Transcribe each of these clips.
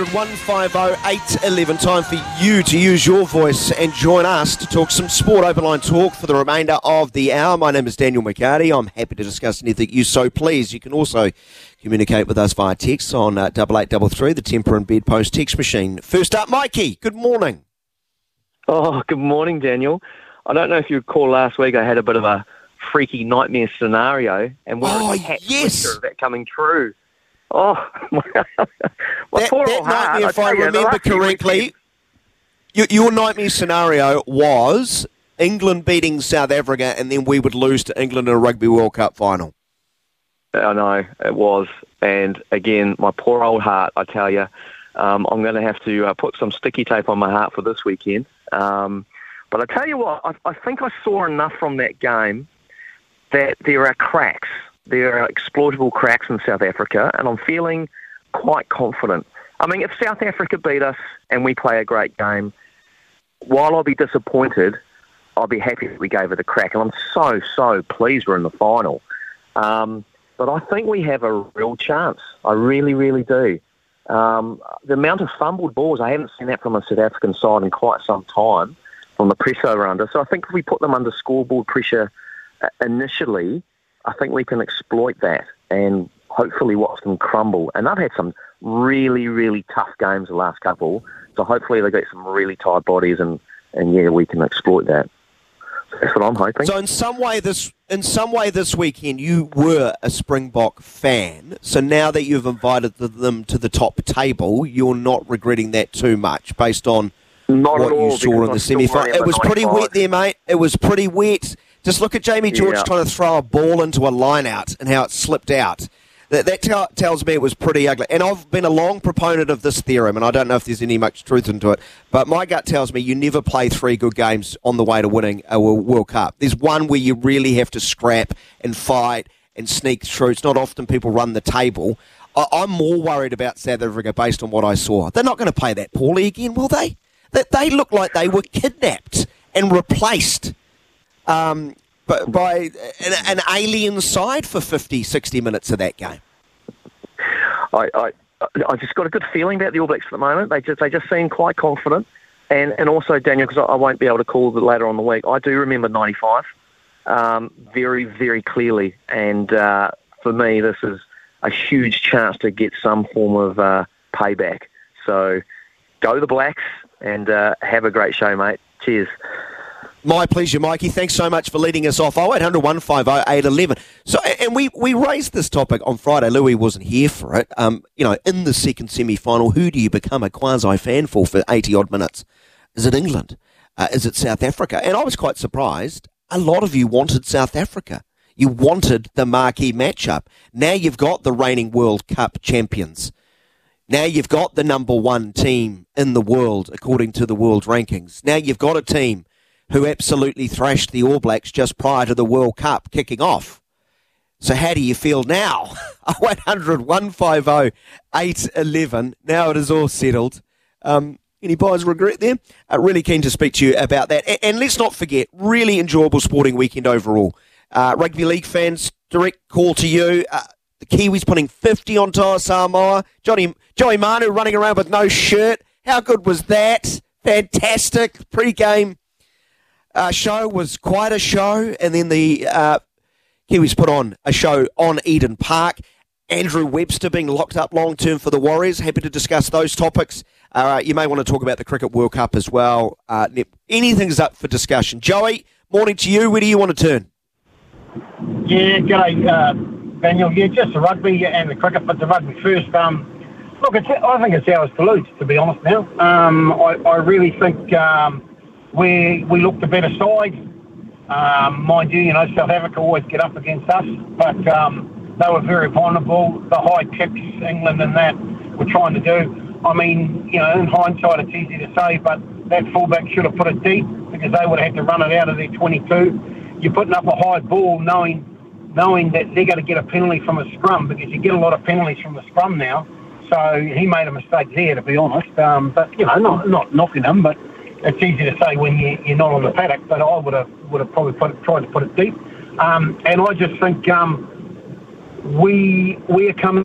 0800 150 811. Time for you to use your voice and join us to talk some sport open line talk for the remainder of the hour. My name is Daniel McCarty. I'm happy to discuss anything you so please. You can also communicate with us via text on uh, 8833, the Tempur and Bedpost text machine. First up, Mikey. Good morning. Oh, good morning, Daniel. I don't know if you recall last week I had a bit of a freaky nightmare scenario, and we're Oh, a yes. of that coming true. Oh, my, my that poor that old heart. if I you, the remember few correctly, your, your nightmare scenario was England beating South Africa and then we would lose to England in a Rugby World Cup final. I know it was, and again, my poor old heart. I tell you, um, I'm going to have to uh, put some sticky tape on my heart for this weekend. Um, but I tell you what, I, I think I saw enough from that game that there are cracks. There are exploitable cracks in South Africa, and I'm feeling quite confident. I mean, if South Africa beat us and we play a great game, while I'll be disappointed, I'll be happy that we gave it a crack. And I'm so, so pleased we're in the final. Um, but I think we have a real chance. I really, really do. Um, the amount of fumbled balls, I haven't seen that from a South African side in quite some time from the press over under. So I think if we put them under scoreboard pressure uh, initially, I think we can exploit that and hopefully watch them crumble. And they've had some really, really tough games the last couple. So hopefully they get some really tight bodies and, and yeah, we can exploit that. That's what I'm hoping. So in some way this in some way this weekend you were a Springbok fan. So now that you've invited them to the top table, you're not regretting that too much based on Not what at all. you saw in the semi final. It was pretty wet there, mate. It was pretty wet. Just look at Jamie George Yeah. trying to throw a ball into a line out and how it slipped out. That, that tell tells me it was pretty ugly. And I've been a long proponent of this theorem, and I don't know if there's any much truth into it, but my gut tells me you never play three good games on the way to winning a World Cup. There's one where you really have to scrap and fight and sneak through. It's not often people run the table. I, I'm more worried about South Africa based on what I saw. They're not going to play that poorly again, will they? That they look like they were kidnapped and replaced um, by, by an, an alien side for 50, 60 minutes of that game. I, I, I just got a good feeling about the All Blacks at the moment. They just, they just seem quite confident. And, and also, Daniel, because I, I won't be able to call it later on the week, I do remember 95 um, very, very clearly. And uh, for me, this is a huge chance to get some form of uh, payback. So go the Blacks and uh, have a great show, mate. Cheers. My pleasure, Mikey. Thanks so much for leading us off. 0800 150 811. So, and we, we raised this topic on Friday. Louis wasn't here for it. Um, you know, in the second semi final, who do you become a quasi fan for for 80 odd minutes? Is it England? Uh, is it South Africa? And I was quite surprised. A lot of you wanted South Africa. You wanted the marquee matchup. Now you've got the reigning World Cup champions. Now you've got the number one team in the world according to the world rankings. Now you've got a team who absolutely thrashed the All Blacks just prior to the World Cup kicking off. So how do you feel now? 100 150 811. Now it is all settled. Um, any buyer's regret there? Uh, really keen to speak to you about that. And, and let's not forget, really enjoyable sporting weekend overall. Uh, rugby league fans, direct call to you. Uh, the Kiwis putting 50 on Toa Samoa. Johnny, Joey Manu running around with no shirt. How good was that? Fantastic. Pre-game uh, show was quite a show. And then the uh, Kiwis put on a show on Eden Park. Andrew Webster being locked up long term for the Warriors. Happy to discuss those topics. Uh, you may want to talk about the Cricket World Cup as well. Uh, anything's up for discussion. Joey, morning to you. Where do you want to turn? Yeah, g'day, uh, Daniel. Yeah, just the rugby and the cricket, but the rugby first. Um, look, I think it's ours to lose, to be honest now. Um, I, I really think um, we, we look the better side. Um, mind you, you know, South Africa always get up against us, but um, they were very vulnerable. The high kicks England and that were trying to do. I mean, you know, in hindsight, it's easy to say, but that fullback should have put it deep because they would have had to run it out of their 22. You're putting up a high ball knowing knowing that they're going to get a penalty from a scrum because you get a lot of penalties from the scrum now. So he made a mistake there, to be honest. Um, but you know, not not knocking him, but it's easy to say when you, you're not on the paddock. But I would have would have probably put it, tried to put it deep. Um, and I just think um, we we're coming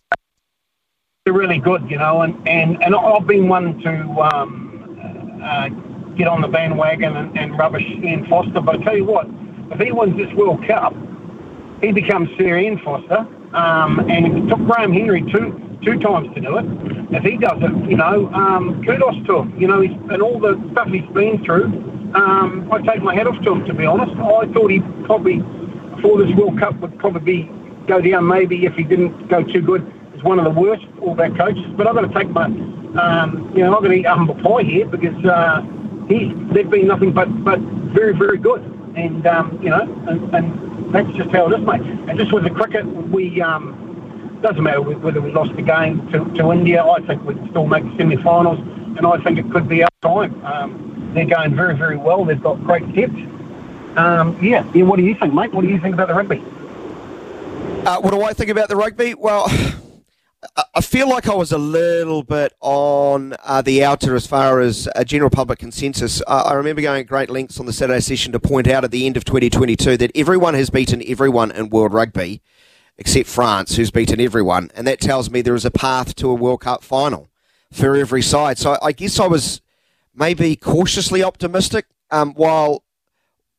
they're really good, you know, and, and, and I've been one to um, uh, get on the bandwagon and, and rubbish Ian Foster. But I tell you what, if he wins this World Cup, he becomes Sir Ian Foster. Um, and it took Graham Henry two two times to do it. If he does it, you know, um, kudos to him. You know, he's, and all the stuff he's been through, um, I take my hat off to him. To be honest, I thought he probably before this World Cup would probably go down maybe if he didn't go too good as one of the worst All Black coaches. But I've got to take my, um, you know, I'm going to eat humble pie here because uh, he they've been nothing but but very very good, and um, you know, and, and that's just how it is, mate. And just with the cricket, we. Um, doesn't matter whether we lost the game to, to India. I think we can still make the semi-finals, and I think it could be our time. Um, they're going very, very well. They've got great depth. Um, yeah, yeah. What do you think, mate? What do you think about the rugby? Uh, what do I think about the rugby? Well, I feel like I was a little bit on uh, the outer as far as a general public consensus. Uh, I remember going at great lengths on the Saturday session to point out at the end of 2022 that everyone has beaten everyone in world rugby except France, who's beaten everyone. And that tells me there is a path to a World Cup final for every side. So I guess I was maybe cautiously optimistic um, while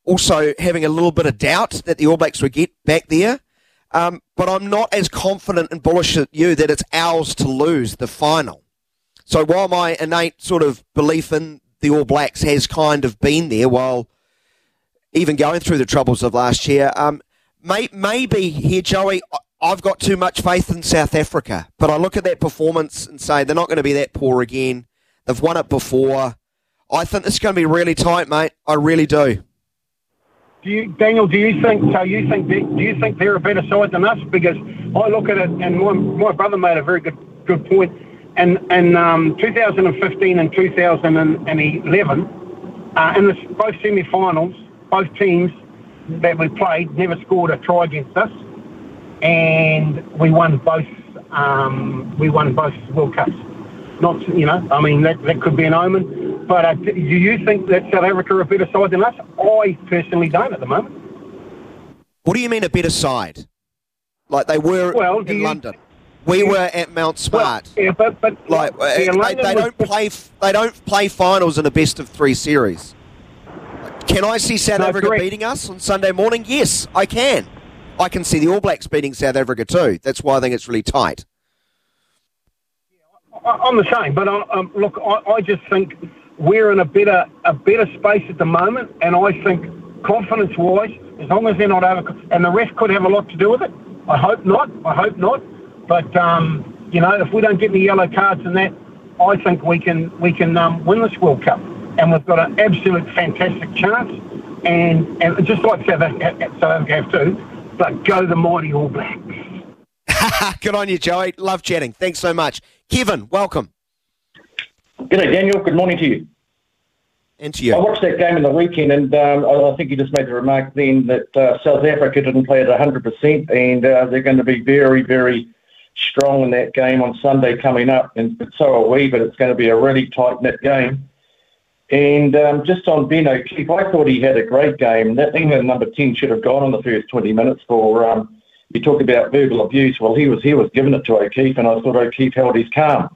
also having a little bit of doubt that the All Blacks would get back there. Um, but I'm not as confident and bullish as you that it's ours to lose the final. So while my innate sort of belief in the All Blacks has kind of been there while even going through the troubles of last year, um, may, maybe here, Joey, I've got too much faith in South Africa. But I look at that performance and say they're not going to be that poor again. They've won it before. I think this is going to be really tight, mate. I really do. Do you, Daniel? Do you think so? You think do you think they're a better side than us? Because I look at it, and my, my brother made a very good good point. And in um, 2015 and 2011, uh, in the, both semi-finals, both teams that we played never scored a try against us, and we won both. Um, we won both World Cups. Not, you know, I mean that that could be an omen. But uh, do you think that South Africa are a better side than us? I personally don't at the moment. What do you mean a better side? Like they were well, in you, London. We yeah. were at Mount Smart. Well, yeah, but, but like yeah, they, they don't play. They don't play finals in a best of three series. Can I see South no, Africa correct. beating us on Sunday morning? Yes, I can. I can see the All Blacks beating South Africa too. That's why I think it's really tight. I'm the same, but I, um, look, I, I, just think we're in a better a better space at the moment, and I think confidence-wise, as long as they're not over, and the ref could have a lot to do with it. I hope not. I hope not. But um, you know, if we don't get any yellow cards and that, I think we can we can um, win this World Cup and we've got an absolute fantastic chance. And, and just like South Africa, South Africa have too, but go the mighty All Blacks. Good on you, Joey. Love chatting. Thanks so much. Kevin, welcome. G'day, Daniel. Good morning to you. And to you. I watched that game in the weekend, and um, I think you just made the remark then that uh, South Africa didn't play at 100%, and uh, they're going to be very, very strong in that game on Sunday coming up. And so are we, but it's going to be a really tight knit game. And um, just on Ben O'Keeffe, I thought he had a great game. That England number 10 should have gone in the first 20 minutes for, um, you talk about verbal abuse. Well, he was he was giving it to O'Keeffe, and I thought O'Keeffe held his calm.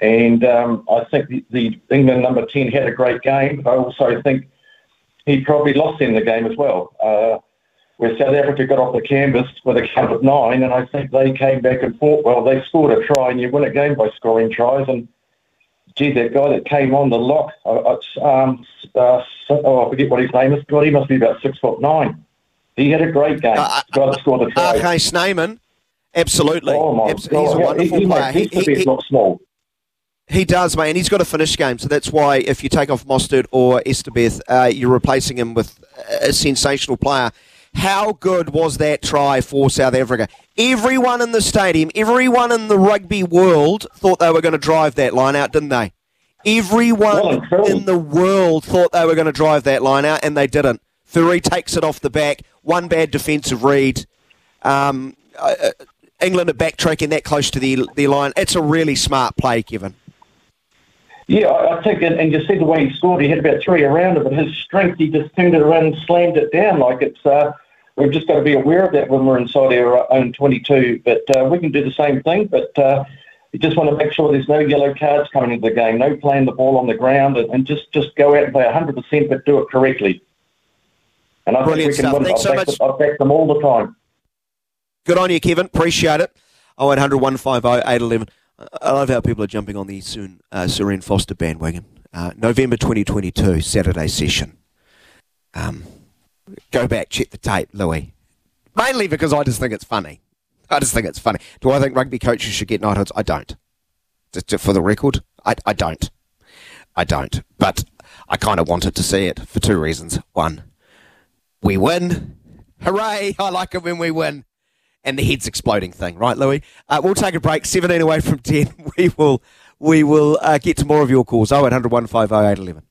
And um, I think the, the, England number 10 had a great game. I also think he probably lost in the game as well. Uh, where South Africa got off the canvas with a count of nine, and I think they came back and fought well. They scored a try, and you win a game by scoring tries. And gee, that guy that came on the lock, uh, um, uh, oh, I forget what his name is. God, he must be about six foot nine. He had a great game. Uh, guy that scored the try. RG absolutely. Oh my Abs- God. He's a wonderful he, player. He, he, he, not small. He does, mate, and he's got a finish game, so that's why if you take off Mostert or Etzebeth, uh, you're replacing him with a sensational player. How good was that try for South Africa? Everyone in the stadium, everyone in the rugby world thought they were going to drive that line out, didn't they? Everyone in the world thought they were going to drive that line out, and they didn't. Fourie takes it off the back. One bad defensive read. Um, uh, uh England are backtracking that close to the the line. It's a really smart play, Kevin. Yeah, I think, and, and you see the way he scored, he had about three around it, but his strength, he just turned it around and slammed it down. Like it's, uh, we've just got to be aware of that when we're inside our own 22. But uh, we can do the same thing. But uh, You just want to make sure there's no yellow cards coming into the game, no playing the ball on the ground, and, and just, just go out and play 100%, but do it correctly. And I Brilliant think we can. Thanks I've, so much. I've backed them all the time. Good on you, Kevin. Appreciate it. 0800 150 811. I love how people are jumping on the soon uh, Sir Ian Foster bandwagon. Uh, November 2022, Saturday session. Um, go back, check the tape, Louis. Mainly because I just think it's funny. I just think it's funny. Do I think rugby coaches should get knighthoods? I don't. Just for the record, I, I don't. I don't. But I kind of wanted to see it for two reasons. One, we win. Hooray! I like it when we win. And the head's exploding thing, right, Louis? Uh, we'll take a break. 17 away from 10. We will we will uh, get to more of your calls. 0800 150 811.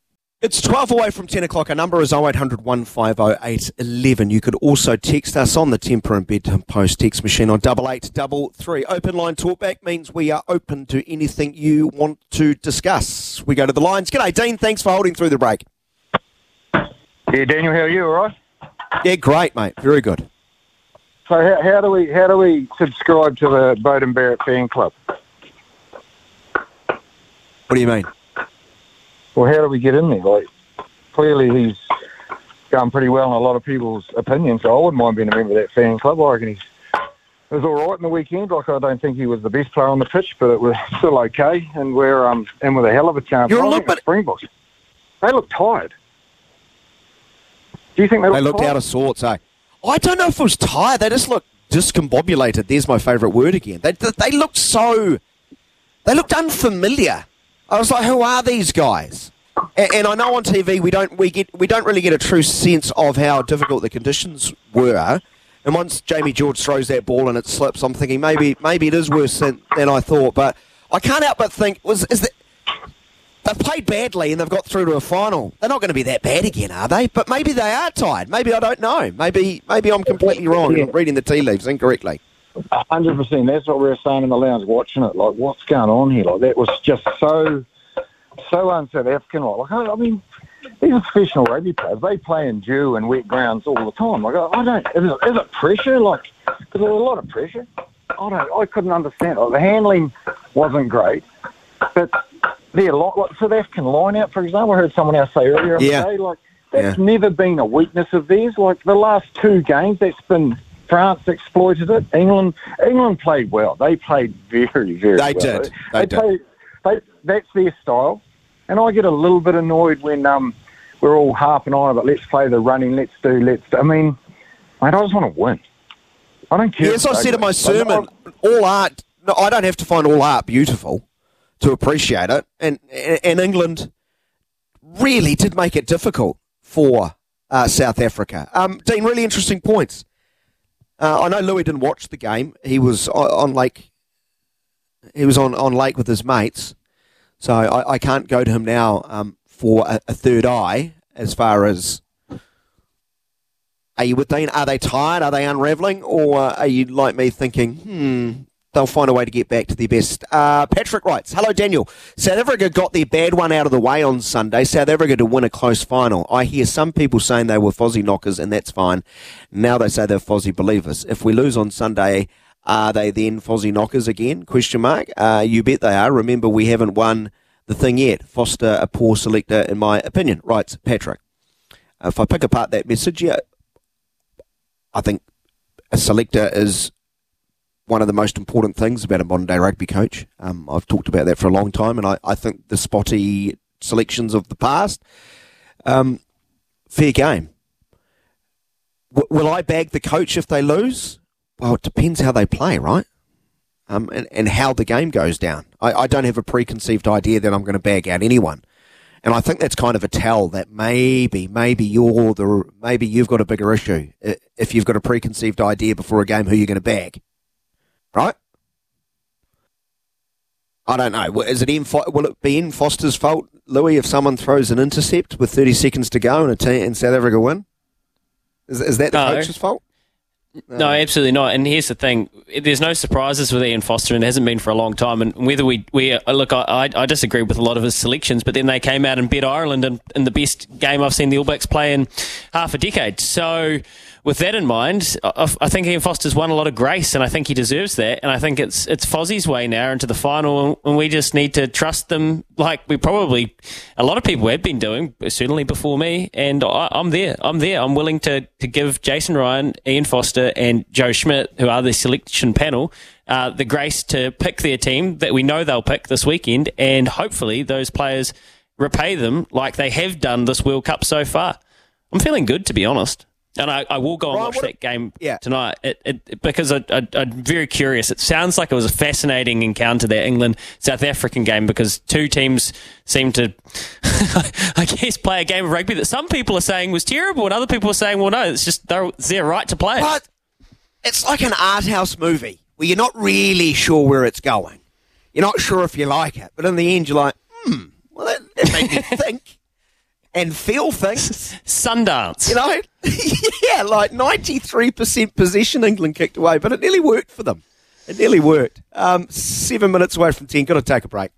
It's 12 away from 10 o'clock. Our number is 0800 150 811. You could also text us on the Tempur and Bedtime Post text machine on 8833. Open line talkback means we are open to anything you want to discuss. We go to the lines. G'day, Dean. Thanks for holding through the break. Yeah, Daniel, how are you? All right. Yeah, great, mate. Very good. So how, how do we how do we subscribe to the Beauden Barrett fan club? What do you mean? Well, how do we get in there? Like, clearly he's going pretty well in a lot of people's opinions. So I wouldn't mind being a member of that fan club. I reckon he's it was all right in the weekend. Like I don't think he was the best player on the pitch, but it was still okay. And we're um in with a hell of a chance. You're a little bit- Springboks. They look tired. Do you think they look They looked tired? out of sorts, eh? I don't know if it was tired. They just looked discombobulated. There's my favourite word again. They, they looked so. They looked unfamiliar. I was like, who are these guys? And, and I know on TV we don't we get we don't really get a true sense of how difficult the conditions were. And once Jamie George throws that ball and it slips, I'm thinking maybe maybe it is worse than, than I thought. But I can't help but think was is that they've played badly and they've got through to a final. They're not going to be that bad again, are they? But maybe they are tired. Maybe I don't know. Maybe maybe I'm completely wrong I'm reading the tea leaves incorrectly. Hundred percent. That's what we were saying in the lounge watching it. Like, what's going on here? Like, that was just so, so un-South African. Like, I mean, these are professional rugby players. They play in dew and wet grounds all the time. Like, I I don't. Is it, is it pressure? Like, because there's a lot of pressure. I don't. I couldn't understand. Like, the handling wasn't great, but their li- like South African line out, for example, I heard someone else say earlier Yeah. day, like that's never been a weakness of theirs. Like the last two games, that's been France exploited it. England, England played well. They played very, very. Well They well. did. They did. played. They, that's their style, and I get a little bit annoyed when um we're all harping on about let's play the running, let's do, let's. Do. I mean, mate, I just want to win. I don't care. Yes, I said in my sermon, all art. No, I don't have to find all art beautiful to appreciate it, and and, and England really did make it difficult for uh, South Africa. Um, Dean, really interesting points. Uh, I know Louis didn't watch the game. He was on, lake. He was on, on lake with his mates, so I, I can't go to him now um, for a, a third eye as far as are you with Dean? Are they tired? Are they unravelling? Or are you like me thinking, hmm, they'll find a way to get back to their best? Uh, Patrick writes, Hello, Daniel. South Africa got their bad one out of the way on Sunday. South Africa to win a close final. I hear some people saying they were Fozzie knockers, and that's fine. Now they say they're Fozzie believers. If we lose on Sunday, are they then Fozzie knockers again? Question mark. Uh, you bet they are. Remember, we haven't won the thing yet. Foster, a poor selector, in my opinion. Writes Patrick. If I pick apart that message, yeah, I think a selector is one of the most important things about a modern day rugby coach. Um, I've talked about that for a long time, and I, I think the spotty selections of the past, um, fair game. W- will I bag the coach if they lose? Well, it depends how they play, right? Um, and, and how the game goes down. I, I don't have a preconceived idea that I'm going to bag out anyone. And I think that's kind of a tell that maybe, maybe you're the, maybe you've got a bigger issue if you've got a preconceived idea before a game who you're going to bag, right? I don't know. Will- Is it in, will it be in Foster's fault, Louis, if someone throws an intercept with 30 seconds to go and a team and South Africa win? Is, is that the No. coach's fault? No, absolutely not. And here's the thing: there's no surprises with Ian Foster, and it hasn't been for a long time. And whether we we uh, look, I, I disagree with a lot of his selections, but then they came out and beat Ireland in, in the best game I've seen the All Blacks play in half a decade. So with that in mind, I, think Ian Foster's won a lot of grace, and I think he deserves that. And I think it's it's Fozzie's way now into the final, and we just need to trust them, like we probably a lot of people have been doing, certainly before me. And I, I'm there. I'm there. I'm willing to to give Jason Ryan, Ian Foster, and Joe Schmidt, who are the selection panel, uh, the grace to pick their team that we know they'll pick this weekend, and hopefully those players repay them like they have done this World Cup so far. I'm feeling good, to be honest. And I, I will go and Ryan, watch that game Yeah. tonight it, it, because I, I, I'm very curious. It sounds like it was a fascinating encounter, that England South African game, because two teams seem to, I guess, play a game of rugby that some people are saying was terrible, and other people are saying, well, no, it's just they're, it's their right to play. But it's like an art house movie where you're not really sure where it's going. You're not sure if you like it, but in the end, you're like, hmm, well, that, that made me think and feel things. Sundance. You know, yeah, like 93% possession England kicked away, but it nearly worked for them. It nearly worked. Um, seven minutes away from 10. Got to take a break.